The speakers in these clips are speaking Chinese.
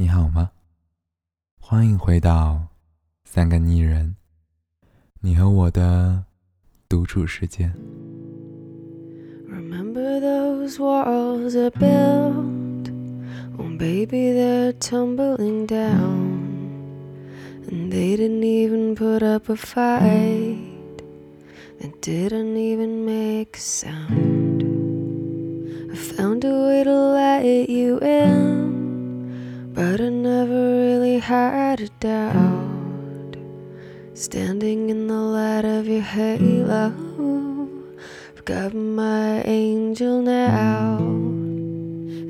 你好吗？欢迎回到三个泥人，你和我的独处时间。Remember those walls I built? Oh, baby, they're tumbling down. And they didn't even put up a fight, they didn't even make a sound. I found a way to let you in, but I never really had a doubt. Standing in the light of your halo. I've got my angel now.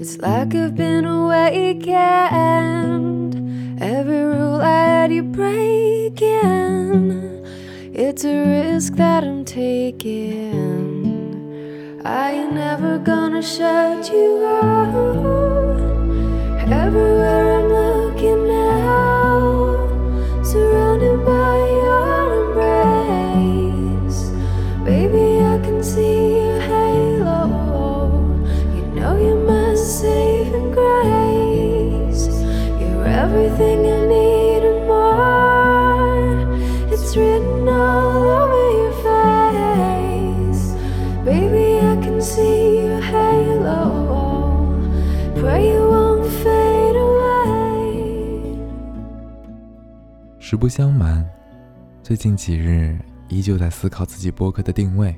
It's like I've been awakened. Every rule I had you breaking. It's a risk that I'm taking. I ain't never gonna shut you out. Everywhere everything I need and more. It's written all over your face. Baby, I can see your halo. Pray you won't fade away. 实不相瞒，最近几日依旧在思考自己播客的定位。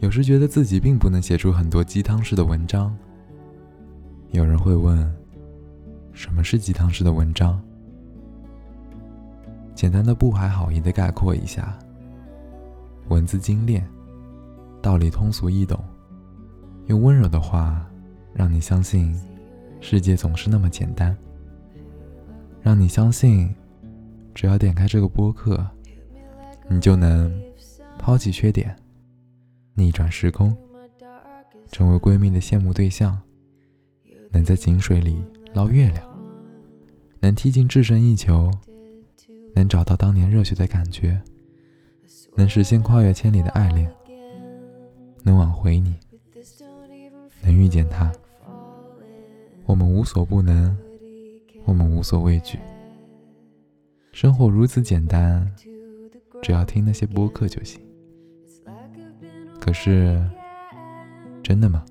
有时觉得自己并不能写出很多鸡汤式的文章。有人会问，什么是鸡汤式的文章？简单的不怀好意的概括一下：文字精炼，道理通俗易懂，用温柔的话让你相信世界总是那么简单，让你相信。只要点开这个播客，你就能抛弃缺点，逆转时空，成为闺蜜的羡慕对象，能在井水里捞月亮，能踢进制胜一球，能找到当年热血的感觉，能实现跨越千里的爱恋，能挽回你，能遇见他。我们无所不能，我们无所畏惧。生活如此简单，只要听那些播客就行。可是，真的吗？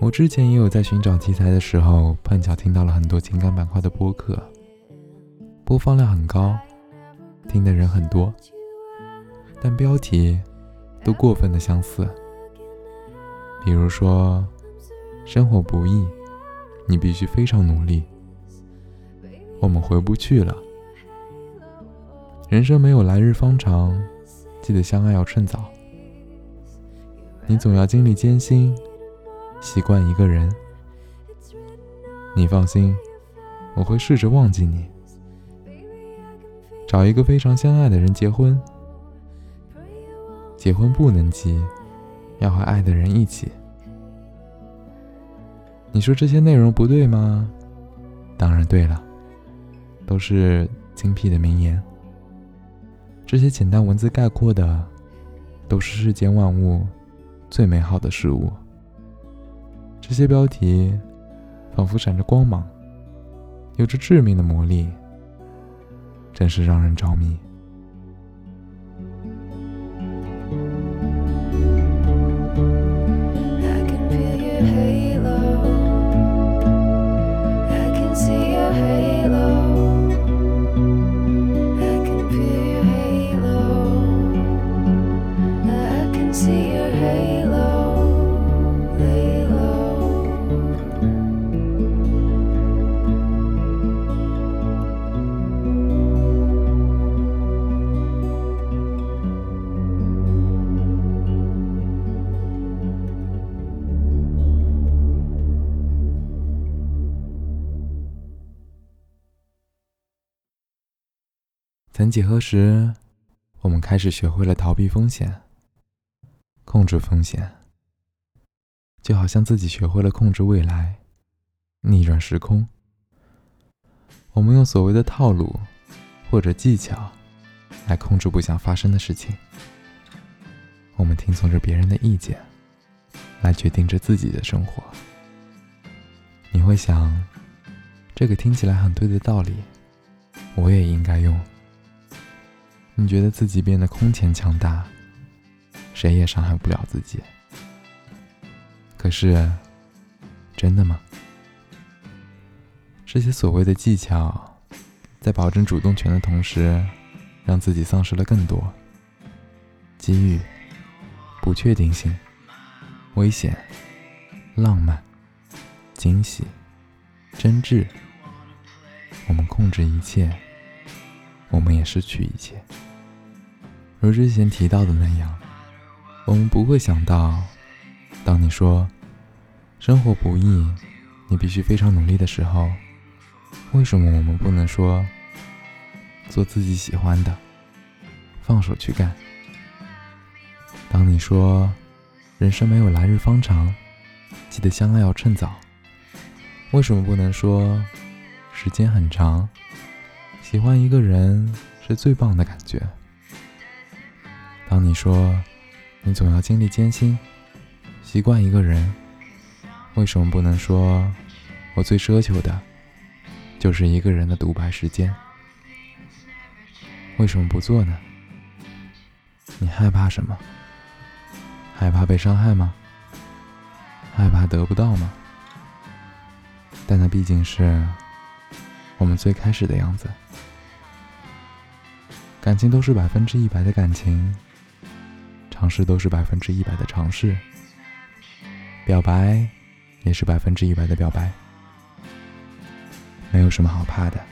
我之前也有在寻找题材的时候，碰巧听到了很多情感板块的播客，播放量很高，听的人很多，但标题都过分的相似。比如说，生活不易，你必须非常努力。我们回不去了。人生没有来日方长，记得相爱要趁早。你总要经历艰辛，习惯一个人。你放心，我会试着忘记你，找一个非常相爱的人结婚。结婚不能急，要和爱的人一起。你说这些内容不对吗？当然对了。都是精辟的名言。这些简单文字概括的，都是世间万物最美好的事物。这些标题仿佛闪着光芒，有着致命的魔力，真是让人着迷。曾几何时，我们开始学会了逃避风险，控制风险，就好像自己学会了控制未来，逆转时空。我们用所谓的套路或者技巧来控制不想发生的事情。我们听从着别人的意见，来决定着自己的生活。你会想，这个听起来很对的道理，我也应该用。你觉得自己变得空前强大，谁也伤害不了自己。可是，真的吗？这些所谓的技巧，在保证主动权的同时，让自己丧失了更多机遇、不确定性、危险、浪漫、惊喜、真挚。我们控制一切，我们也失去一切。如之前提到的那样，我们不会想到，当你说生活不易，你必须非常努力的时候。为什么我们不能说做自己喜欢的，放手去干？当你说人生没有来日方长，记得相爱要趁早，为什么不能说时间很长，喜欢一个人是最棒的感觉？当你说你总要经历艰辛，习惯一个人，为什么不能说我最奢求的？就是一个人的独白时间，为什么不做呢？你害怕什么？害怕被伤害吗？害怕得不到吗？但那毕竟是我们最开始的样子。感情都是百分之一百的感情，尝试都是百分之一百的尝试，表白也是百分之一百的表白。没有什么好怕的，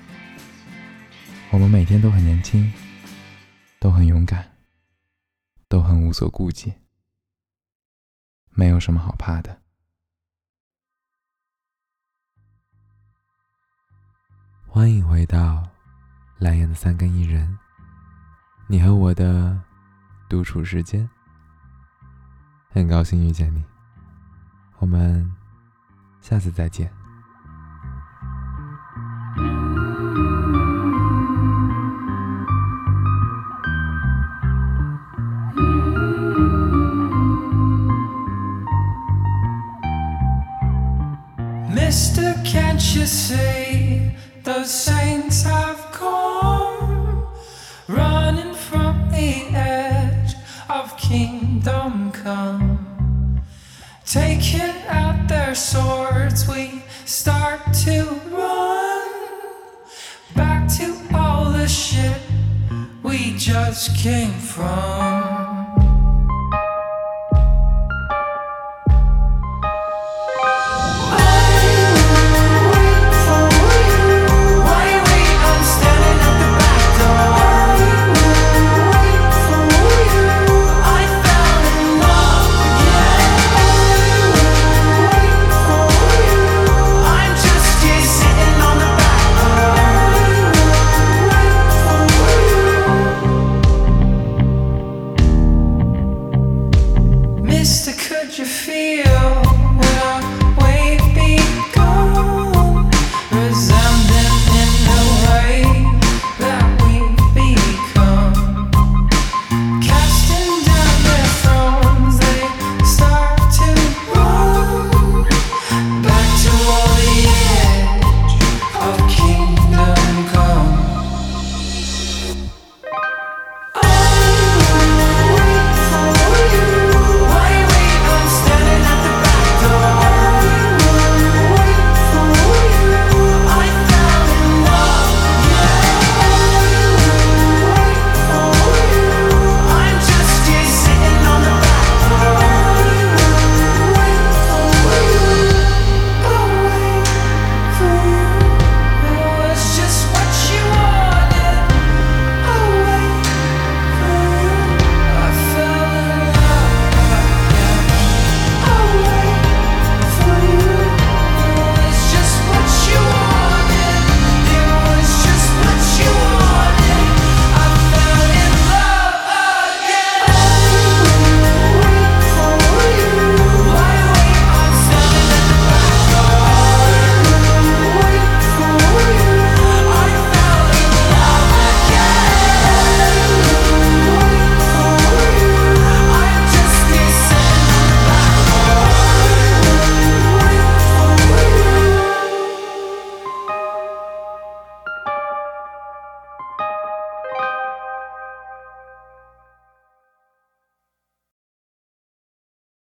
我们每天都很年轻，都很勇敢，都很无所顾忌，没有什么好怕的。欢迎回到蓝颜的三更一人，你和我的独处时间，很高兴遇见你，我们下次再见。Kingdom come? Taking out their swords, we start to run back to all the shit we just came from.